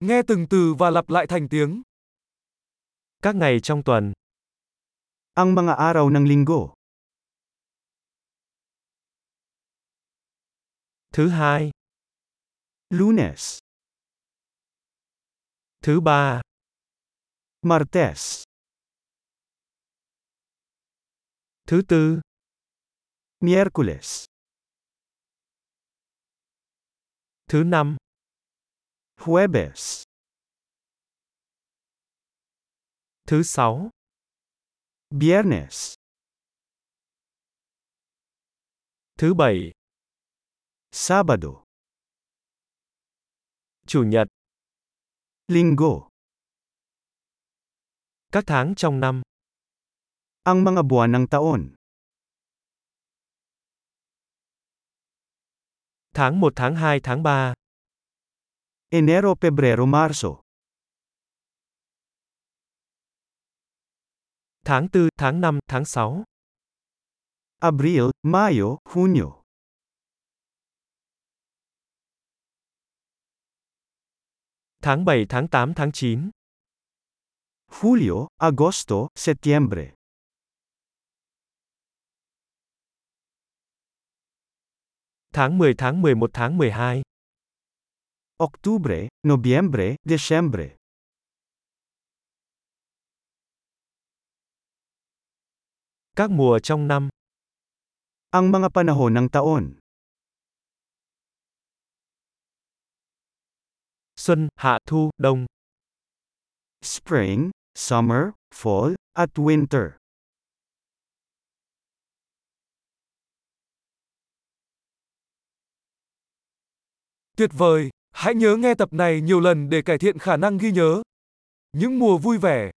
Nghe từng từ và lặp lại thành tiếng. Các ngày trong tuần. Ang mga araw ng linggo. Thứ hai. Lunes. Thứ ba. Martes. Thứ tư. Miyerkules. Thứ năm. Huwebes. Thứ sáu. Biyernes. Thứ bảy. Sabado. Chủ nhật. Linggo. Các tháng trong năm. Ang mga buwan ng taon. Tháng 1 tháng 2 tháng 3. Enero, Pebrero, Marso. Tháng 4, tháng 5, tháng 6. Abril, Mayo, Hunyo. Tháng 7, tháng 8, tháng 9. Julio, Agosto, Septiembre. Tháng 10, tháng 11, tháng 12. Octubre, Nobyembre, Desyembre. Các mùa trong năm. Ang mga panahon ng taon. Xuân, hạ, thu, đông. Spring, summer, fall, at winter. Tuyệt vời! Hãy nhớ nghe tập này nhiều lần để cải thiện khả năng ghi nhớ. Những mùa vui vẻ